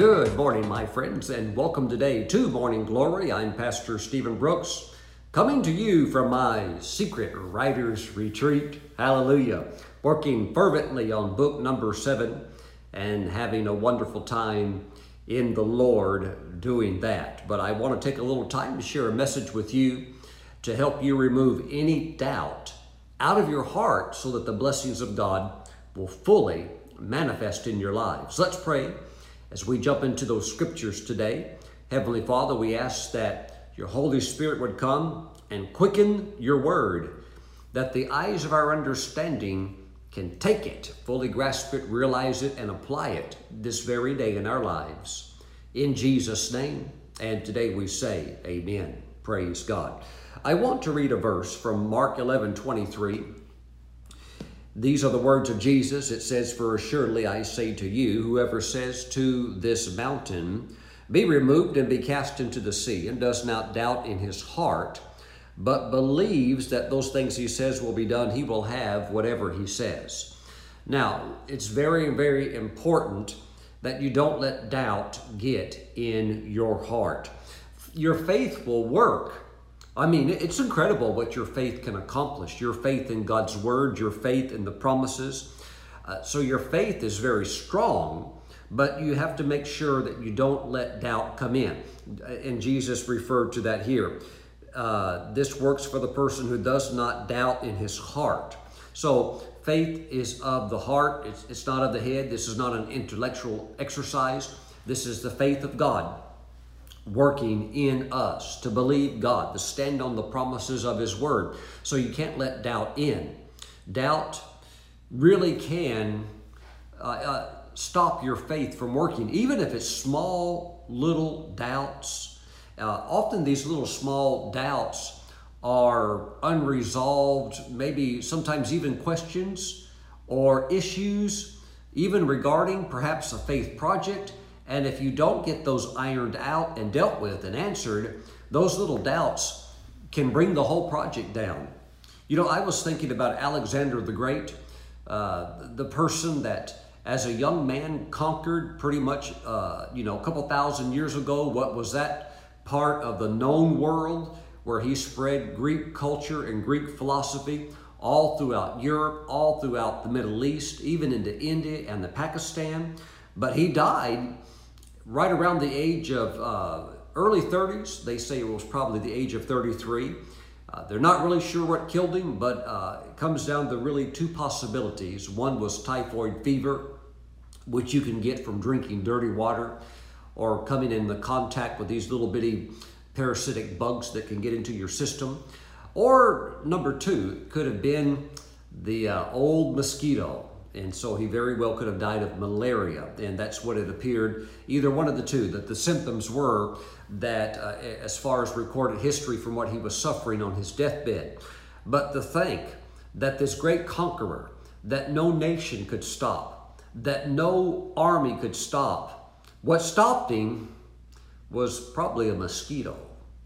Good morning, my friends, and welcome today to Morning Glory. I'm Pastor Steven Brooks, coming to you from my secret writer's retreat. Hallelujah. Working fervently on book number seven and having a wonderful time in the Lord doing that. But I want to take a little time to share a message with you to help you remove any doubt out of your heart so that the blessings of God will fully manifest in your lives. Let's pray as we jump into those scriptures today. Heavenly Father, we ask that your Holy Spirit would come and quicken your word, that the eyes of our understanding can take it, fully grasp it, realize it, and apply it this very day in our lives. In Jesus' name, and today we say, Amen. Praise God. I want to read a verse from Mark 11 23. These are the words of Jesus. It says, For assuredly I say to you, whoever says to this mountain, Be removed and be cast into the sea, and does not doubt in his heart, but believes that those things he says will be done, he will have whatever he says. Now, it's very, very important that you don't let doubt get in your heart. Your faith will work I mean, it's incredible what your faith can accomplish. Your faith in God's word, your faith in the promises. Uh, so your faith is very strong, but you have to make sure that you don't let doubt come in. And Jesus referred to that here. Uh, this works for the person who does not doubt in his heart. So faith is of the heart, it's, it's not of the head. This is not an intellectual exercise. This is the faith of God working in us to believe God, to stand on the promises of His Word. So you can't let doubt in. Doubt really can uh, uh, stop your faith from working, even if it's small, little doubts. Uh, often these little small doubts are unresolved, maybe sometimes even questions or issues, even regarding perhaps a faith project and if you don't get those ironed out and dealt with and answered, those little doubts can bring the whole project down. You know, I was thinking about Alexander the Great, uh, the person that as a young man conquered pretty much, uh, you know, a couple thousand years ago. What was that part of the known world where he spread Greek culture and Greek philosophy all throughout Europe, all throughout the Middle East, even into India and the Pakistan. But he died right around the age of uh, early 30s. They say it was probably the age of 33. Uh, they're not really sure what killed him, but uh, it comes down to really two possibilities. One was typhoid fever, which you can get from drinking dirty water or coming in the contact with these little bitty parasitic bugs that can get into your system. Or number two, could have been the uh, old mosquito and so he very well could have died of malaria. And that's what it appeared, either one of the two, that the symptoms were that, uh, as far as recorded history from what he was suffering on his deathbed. But to think that this great conqueror, that no nation could stop, that no army could stop, what stopped him was probably a mosquito.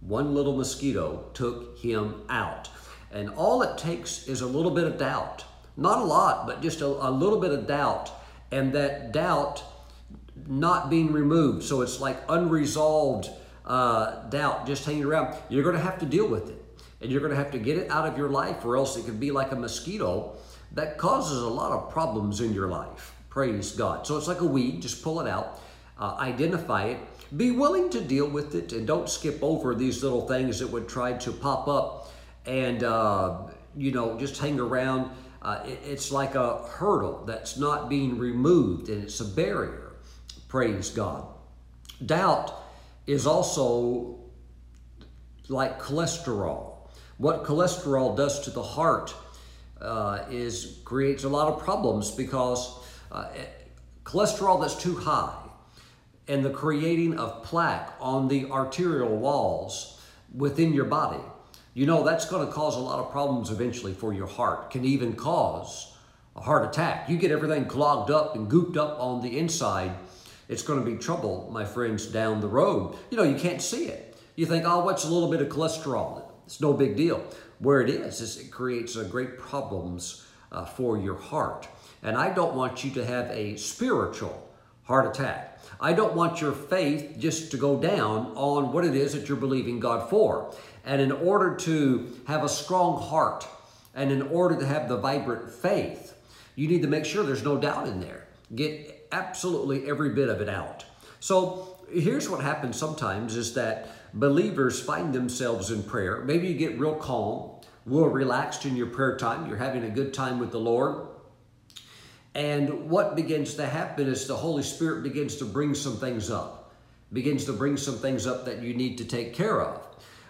One little mosquito took him out. And all it takes is a little bit of doubt not a lot, but just a, a little bit of doubt. And that doubt not being removed. So it's like unresolved uh, doubt just hanging around. You're going to have to deal with it. And you're going to have to get it out of your life, or else it could be like a mosquito that causes a lot of problems in your life. Praise God. So it's like a weed, just pull it out, uh, identify it, be willing to deal with it, and don't skip over these little things that would try to pop up and, uh, you know, just hang around uh, it, it's like a hurdle that's not being removed and it's a barrier. Praise God. Doubt is also like cholesterol. What cholesterol does to the heart uh, is creates a lot of problems because uh, cholesterol that's too high and the creating of plaque on the arterial walls within your body you know that's going to cause a lot of problems eventually for your heart, can even cause a heart attack. You get everything clogged up and gooped up on the inside, it's going to be trouble, my friends, down the road. You know, you can't see it. You think, oh, what's a little bit of cholesterol? It's no big deal. Where it is, is it creates uh, great problems uh, for your heart. And I don't want you to have a spiritual heart attack. I don't want your faith just to go down on what it is that you're believing God for. And in order to have a strong heart and in order to have the vibrant faith, you need to make sure there's no doubt in there. Get absolutely every bit of it out. So here's what happens sometimes is that believers find themselves in prayer. Maybe you get real calm, real relaxed in your prayer time. You're having a good time with the Lord. And what begins to happen is the Holy Spirit begins to bring some things up, begins to bring some things up that you need to take care of.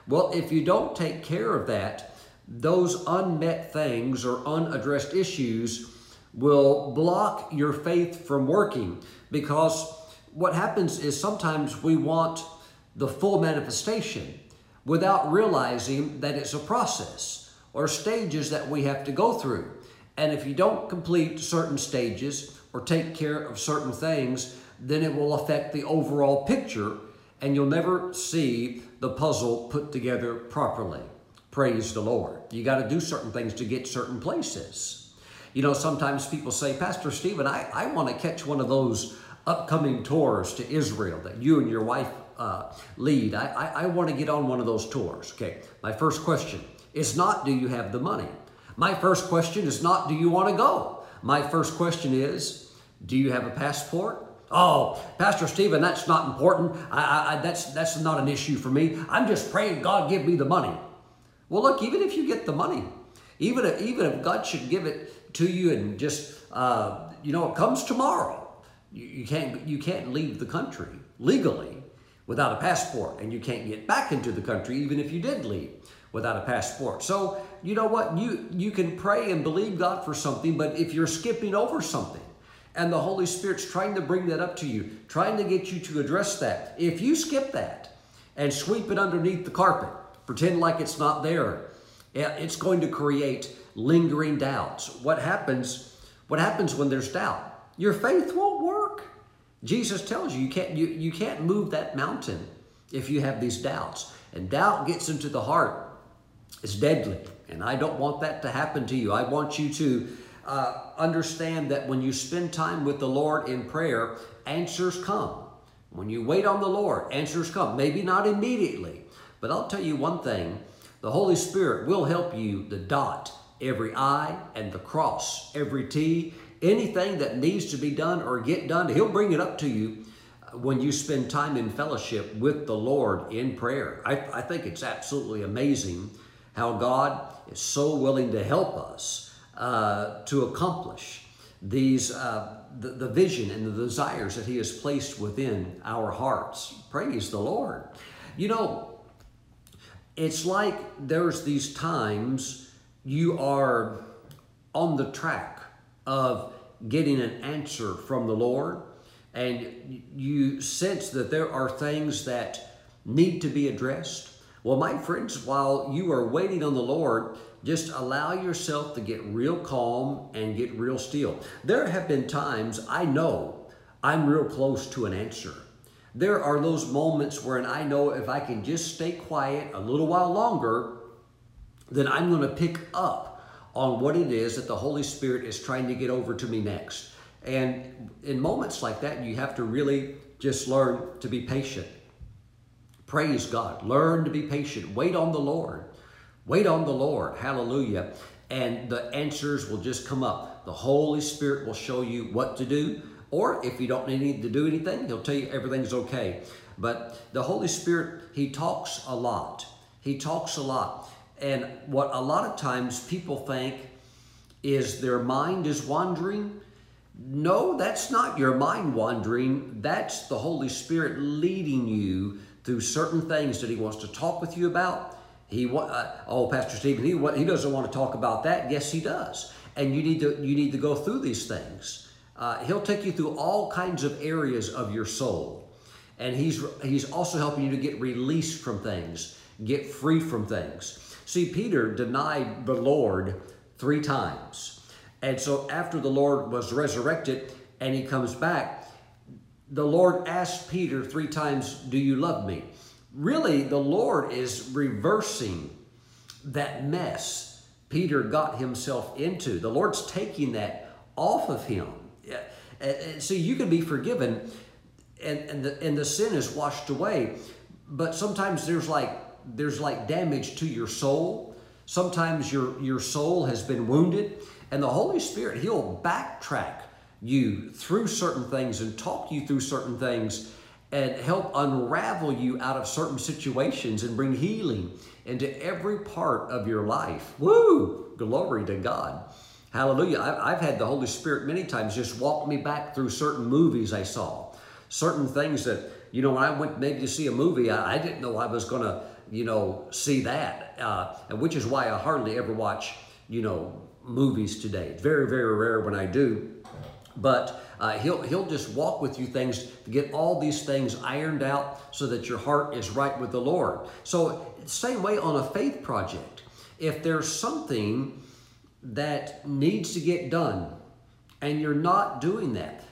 Well, if you don't take care of that, those unmet things or unaddressed issues will block your faith from working because what happens is sometimes we want the full manifestation without realizing that it's a process or stages that we have to go through. And if you don't complete certain stages or take care of certain things, then it will affect the overall picture and you'll never see the puzzle put together properly. Praise the Lord. You got to do certain things to get certain places. You know, sometimes people say, Pastor Steven, I, I want to catch one of those upcoming tours to Israel that you and your wife uh, lead. I, I, I want to get on one of those tours. Okay, my first question is not, do you have the money? My first question is not, do you want to go? My first question is, do you have a passport? Oh, Pastor Steven, that's not important. I, I, that's, that's not an issue for me. I'm just praying God give me the money. Well, look, even if you get the money, even if, even if God should give it to you and just, uh, you know, it comes tomorrow, you, you, can't, you can't leave the country legally without a passport, and you can't get back into the country even if you did leave without a passport. So, you know what? You, you can pray and believe God for something, but if you're skipping over something, and the Holy Spirit's trying to bring that up to you, trying to get you to address that. If you skip that and sweep it underneath the carpet, pretend like it's not there, eh, it's going to create lingering doubts. What happens, what happens when there's doubt? Your faith won't work. Jesus tells you you can't, you, you can't move that mountain if you have these doubts. And doubt gets into the heart. It's deadly. And I don't want that to happen to you. I want you to uh, understand that when you spend time with the Lord in prayer, answers come. When you wait on the Lord, answers come. Maybe not immediately, but I'll tell you one thing the Holy Spirit will help you the dot every I and the cross every T. Anything that needs to be done or get done, He'll bring it up to you when you spend time in fellowship with the Lord in prayer. I, I think it's absolutely amazing how God is so willing to help us uh, to accomplish these uh, the, the vision and the desires that he has placed within our hearts. Praise the lord. You know it's like there's these times you are on the track of getting an answer from the lord and you sense that there are things that need to be addressed. Well my friends while you are waiting on the lord just allow yourself to get real calm and get real still. There have been times I know I'm real close to an answer. There are those moments where I know if I can just stay quiet a little while longer, then I'm going to pick up on what it is that the Holy Spirit is trying to get over to me next. And in moments like that, you have to really just learn to be patient. Praise God. Learn to be patient. Wait on the Lord. Wait on the Lord. Hallelujah. And the answers will just come up. The Holy Spirit will show you what to do. Or if you don't need to do anything, He'll tell you everything's okay. But the Holy Spirit, He talks a lot. He talks a lot. And what a lot of times people think is their mind is wandering. No, that's not your mind wandering. That's the Holy Spirit leading you through certain things that He wants to talk with you about he uh, oh, Pastor Steven, he he doesn't want to talk about that. Yes, he does. And you need to you need to go through these things. Uh, he'll take you through all kinds of areas of your soul, and he's he's also helping you to get released from things, get free from things. See, Peter denied the Lord three times, and so after the Lord was resurrected and he comes back, the Lord asked Peter three times, "Do you love me?" Really the Lord is reversing that mess Peter got himself into. The Lord's taking that off of him. See, you can be forgiven and and the and the sin is washed away. But sometimes there's like there's like damage to your soul. Sometimes your your soul has been wounded, and the Holy Spirit He'll backtrack you through certain things and talk you through certain things and help unravel you out of certain situations and bring healing into every part of your life. Woo! Glory to God. Hallelujah. I've had the Holy Spirit many times just walk me back through certain movies I saw, certain things that, you know, when I went maybe to see a movie, I, didn't know I was going to, you know, see that, uh, and which is why I hardly ever watch, you know, movies today. It's very, very rare when I do. But uh, he'll, he'll just walk with you things to get all these things ironed out so that your heart is right with the Lord. So, same way on a faith project. If there's something that needs to get done and you're not doing that,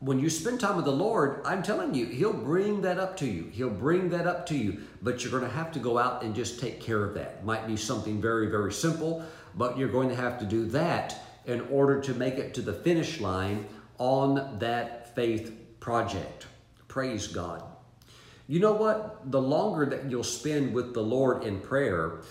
when you spend time with the Lord, I'm telling you, He'll bring that up to you. He'll bring that up to you, but you're going to have to go out and just take care of that. Might be something very, very simple, but you're going to have to do that in order to make it to the finish line on that faith project. Praise God. You know what? The longer that you'll spend with the Lord in prayer,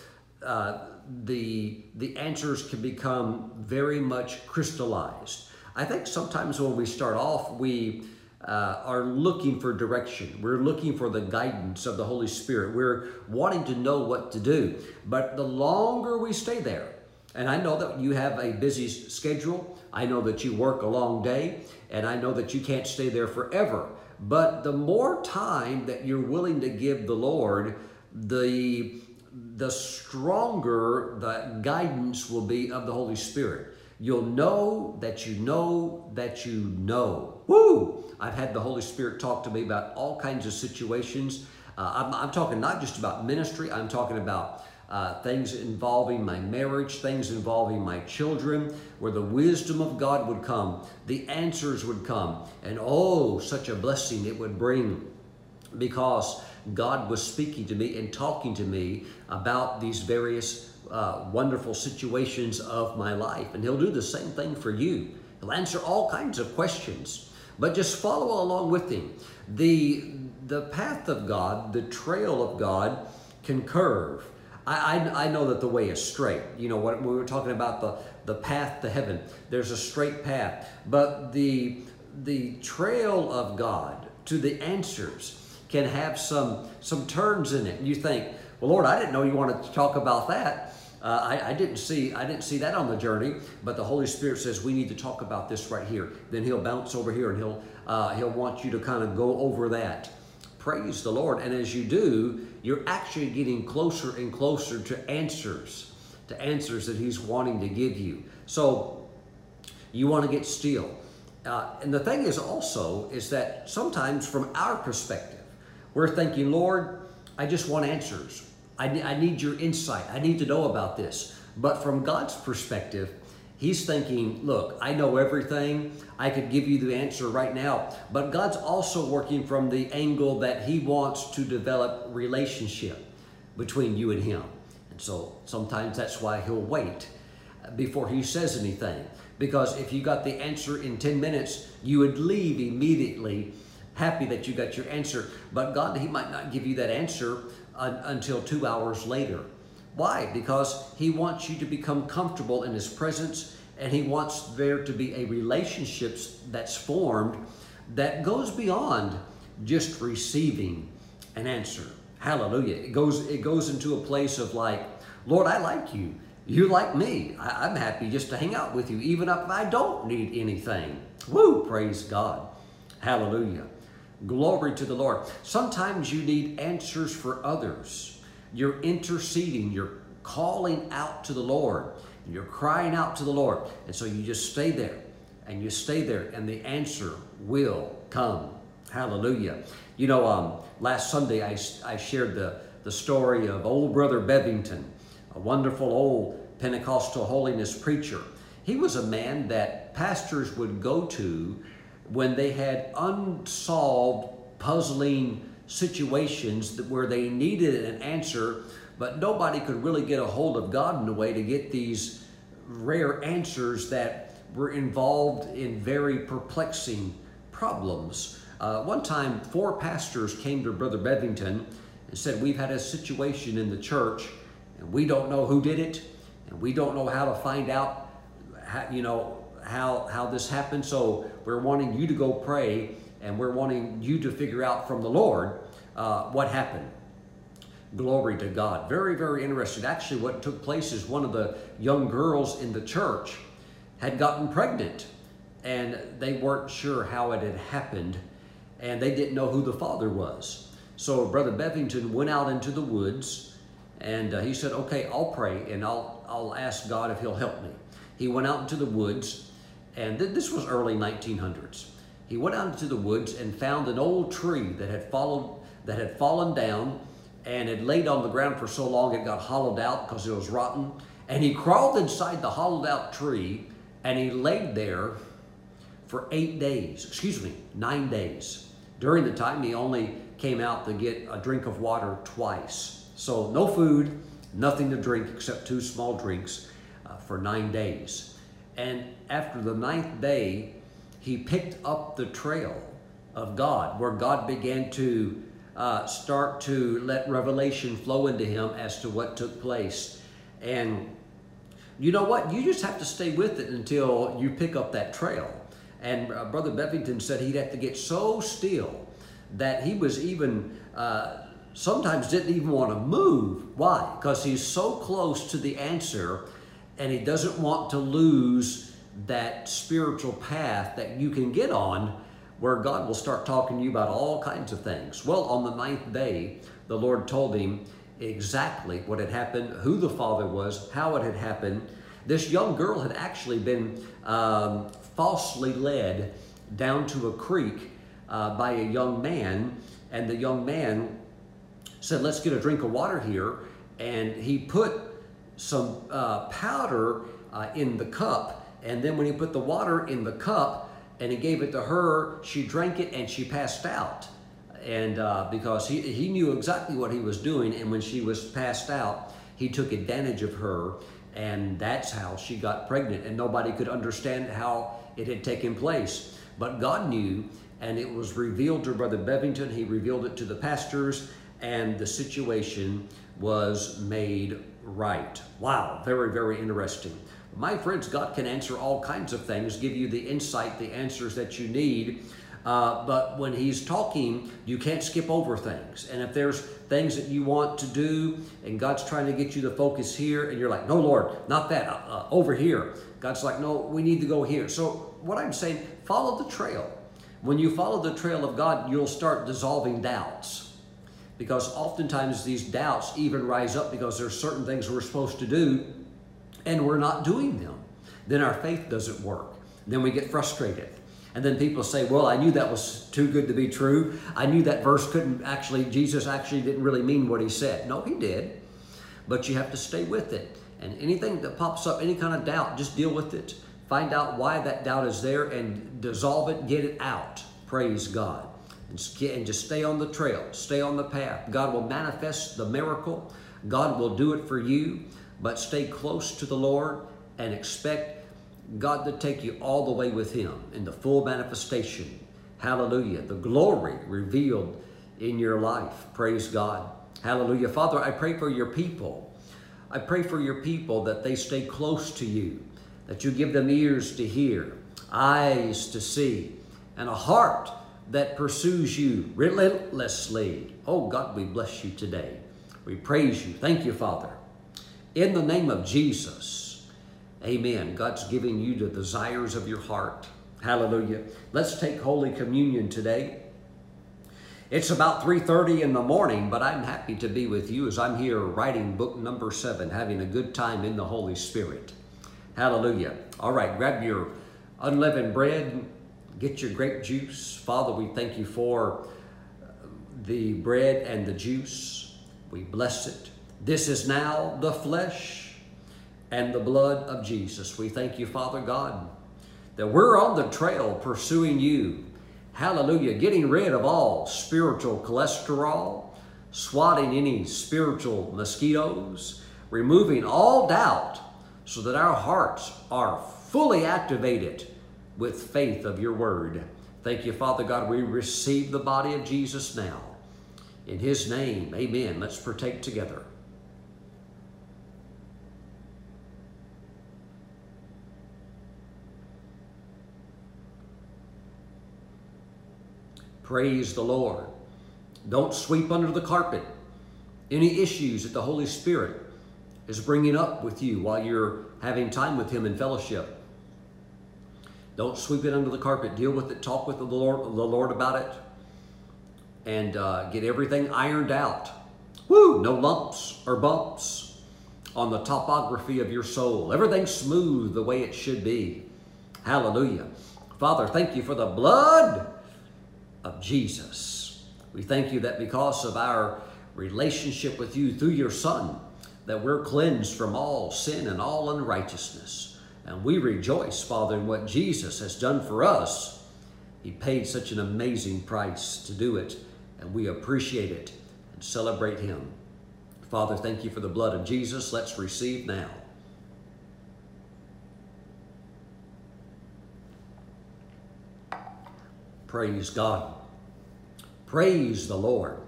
uh, the, the answers can become very much crystallized. I think sometimes when we start off, we uh, are looking for direction. We're looking for the guidance of the Holy Spirit. We're wanting to know what to do. But the longer we stay there, and I know that you have a busy schedule, I know that you work a long day, and I know that you can't stay there forever. But the more time that you're willing to give the Lord, the the stronger the guidance will be of the Holy Spirit. You'll know that you know that you know. Woo! I've had the Holy Spirit talk to me about all kinds of situations. Uh, I'm, I'm talking not just about ministry, I'm talking about uh, things involving my marriage, things involving my children, where the wisdom of God would come, the answers would come, and oh, such a blessing it would bring because God was speaking to me and talking to me about these various uh, wonderful situations of my life. And He'll do the same thing for you. He'll answer all kinds of questions, but just follow along with Him. The, the path of God, the trail of God can curve. I, I, I, know that the way is straight. You know, what we were talking about the, the path to heaven, there's a straight path. But the, the trail of God to the answers can have some, some turns in it. And you think, well, Lord, I didn't know you wanted to talk about that. Uh, I, I, didn't see I didn't see that on the journey, but the Holy Spirit says we need to talk about this right here. Then He'll bounce over here and He'll uh, He'll want you to kind of go over that. Praise the Lord. And as you do, you're actually getting closer and closer to answers, to answers that He's wanting to give you. So you want to get still. Uh, and the thing is also is that sometimes from our perspective, we're thinking, Lord, I just want answers. I, I need your insight. I need to know about this. But from God's perspective, He's thinking, look, I know everything. I could give you the answer right now. But God's also working from the angle that He wants to develop relationship between you and Him. And so sometimes that's why He'll wait before He says anything. Because if you got the answer in 10 minutes, you would leave immediately happy that you got your answer. But God, He might not give you that answer until two hours later. Why? Because He wants you to become comfortable in His presence and He wants there to be a relationship that's formed that goes beyond just receiving an answer. Hallelujah. It goes, it goes into a place of like, Lord, I like you. You like me. I, I'm happy just to hang out with you, even if I don't need anything. Woo! Praise God. Hallelujah. Glory to the Lord. Sometimes you need answers for others. You're interceding, you're calling out to the Lord, you're crying out to the Lord. And so you just stay there and you stay there, and the answer will come. Hallelujah. You know, um, last Sunday I, I shared the, the story of old brother Bevington, a wonderful old Pentecostal holiness preacher. He was a man that pastors would go to when they had unsolved, puzzling situations that, where they needed an answer, but nobody could really get a hold of God in a way to get these rare answers that were involved in very perplexing problems. Uh, one time, four pastors came to Brother Bevington and said, We've had a situation in the church, and we don't know who did it, and we don't know how to find out, how, you know, how, how this happened. So we're wanting you to go pray, and we're wanting you to figure out from the Lord uh, what happened. Glory to God. Very, very interesting. Actually, what took place is one of the young girls in the church had gotten pregnant and they weren't sure how it had happened and they didn't know who the father was. So Brother Bevington went out into the woods and uh, he said, okay, I'll pray and I'll, I'll ask God if he'll help me. He went out into the woods and th this was early 1900s. He went out into the woods and found an old tree that had, followed, that had fallen down and had laid on the ground for so long it got hollowed out because it was rotten. And he crawled inside the hollowed out tree and he laid there for eight days, excuse me, nine days. During the time, he only came out to get a drink of water twice. So no food, nothing to drink except two small drinks uh, for nine days. And after the ninth day, he picked up the trail of God, where God began to uh, start to let revelation flow into him as to what took place. And you know what? You just have to stay with it until you pick up that trail. And uh, Brother Bevington said he'd have to get so still that he was even, uh, sometimes didn't even want to move. Why? Because he's so close to the answer and he doesn't want to lose that spiritual path that you can get on where God will start talking to you about all kinds of things. Well, on the ninth day, the Lord told him exactly what had happened, who the father was, how it had happened. This young girl had actually been um, falsely led down to a creek uh, by a young man, and the young man said, Let's get a drink of water here. And he put some uh, powder uh, in the cup, and then when he put the water in the cup, and he gave it to her. She drank it and she passed out. And uh, because he, he knew exactly what he was doing, and when she was passed out, he took advantage of her, and that's how she got pregnant. And nobody could understand how it had taken place. But God knew, and it was revealed to Brother Bevington. He revealed it to the pastors, and the situation was made right. Wow, very, very interesting. My friends, God can answer all kinds of things, give you the insight, the answers that you need. Uh, but when He's talking, you can't skip over things. And if there's things that you want to do and God's trying to get you to focus here, and you're like, no, Lord, not that, uh, uh, over here. God's like, no, we need to go here. So, what I'm saying, follow the trail. When you follow the trail of God, you'll start dissolving doubts. Because oftentimes these doubts even rise up because there's certain things we're supposed to do and we're not doing them, then our faith doesn't work. Then we get frustrated. And then people say, well, I knew that was too good to be true. I knew that verse couldn't actually, Jesus actually didn't really mean what he said. No, he did. But you have to stay with it. And anything that pops up, any kind of doubt, just deal with it. Find out why that doubt is there and dissolve it, get it out. Praise God. And just stay on the trail, stay on the path. God will manifest the miracle. God will do it for you but stay close to the Lord and expect God to take you all the way with Him in the full manifestation. Hallelujah. The glory revealed in your life. Praise God. Hallelujah. Father, I pray for your people. I pray for your people that they stay close to you, that you give them ears to hear, eyes to see, and a heart that pursues you relentlessly. Oh God, we bless you today. We praise you. Thank you, Father. In the name of Jesus, amen. God's giving you the desires of your heart. Hallelujah. Let's take Holy Communion today. It's about 3.30 in the morning, but I'm happy to be with you as I'm here writing book number seven, having a good time in the Holy Spirit. Hallelujah. All right, grab your unleavened bread, get your grape juice. Father, we thank you for the bread and the juice. We bless it. This is now the flesh and the blood of Jesus. We thank you, Father God, that we're on the trail pursuing you. Hallelujah. Getting rid of all spiritual cholesterol, swatting any spiritual mosquitoes, removing all doubt so that our hearts are fully activated with faith of your word. Thank you, Father God. We receive the body of Jesus now. In his name, amen. Let's partake together. Praise the Lord. Don't sweep under the carpet any issues that the Holy Spirit is bringing up with you while you're having time with Him in fellowship. Don't sweep it under the carpet. Deal with it. Talk with the Lord, the Lord about it, and uh, get everything ironed out. Woo! No lumps or bumps on the topography of your soul. Everything smooth the way it should be. Hallelujah. Father, thank you for the blood of Jesus. We thank you that because of our relationship with you through your Son, that we're cleansed from all sin and all unrighteousness. And we rejoice, Father, in what Jesus has done for us. He paid such an amazing price to do it, and we appreciate it and celebrate Him. Father, thank you for the blood of Jesus. Let's receive now. Praise God. Praise the Lord.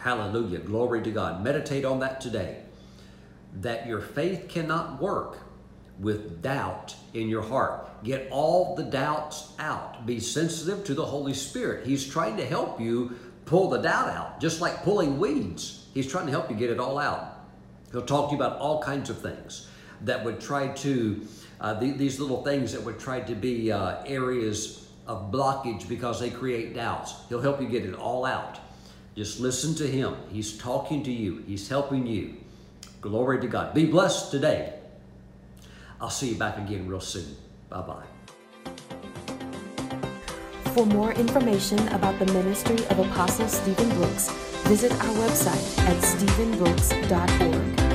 Hallelujah. Glory to God. Meditate on that today. That your faith cannot work with doubt in your heart. Get all the doubts out. Be sensitive to the Holy Spirit. He's trying to help you pull the doubt out, just like pulling weeds. He's trying to help you get it all out. He'll talk to you about all kinds of things that would try to, uh, these little things that would try to be uh, areas of blockage because they create doubts. He'll help you get it all out. Just listen to Him. He's talking to you, He's helping you. Glory to God. Be blessed today. I'll see you back again real soon. Bye bye. For more information about the ministry of Apostle Steven Brooks, visit our website at stevenbrooks.org.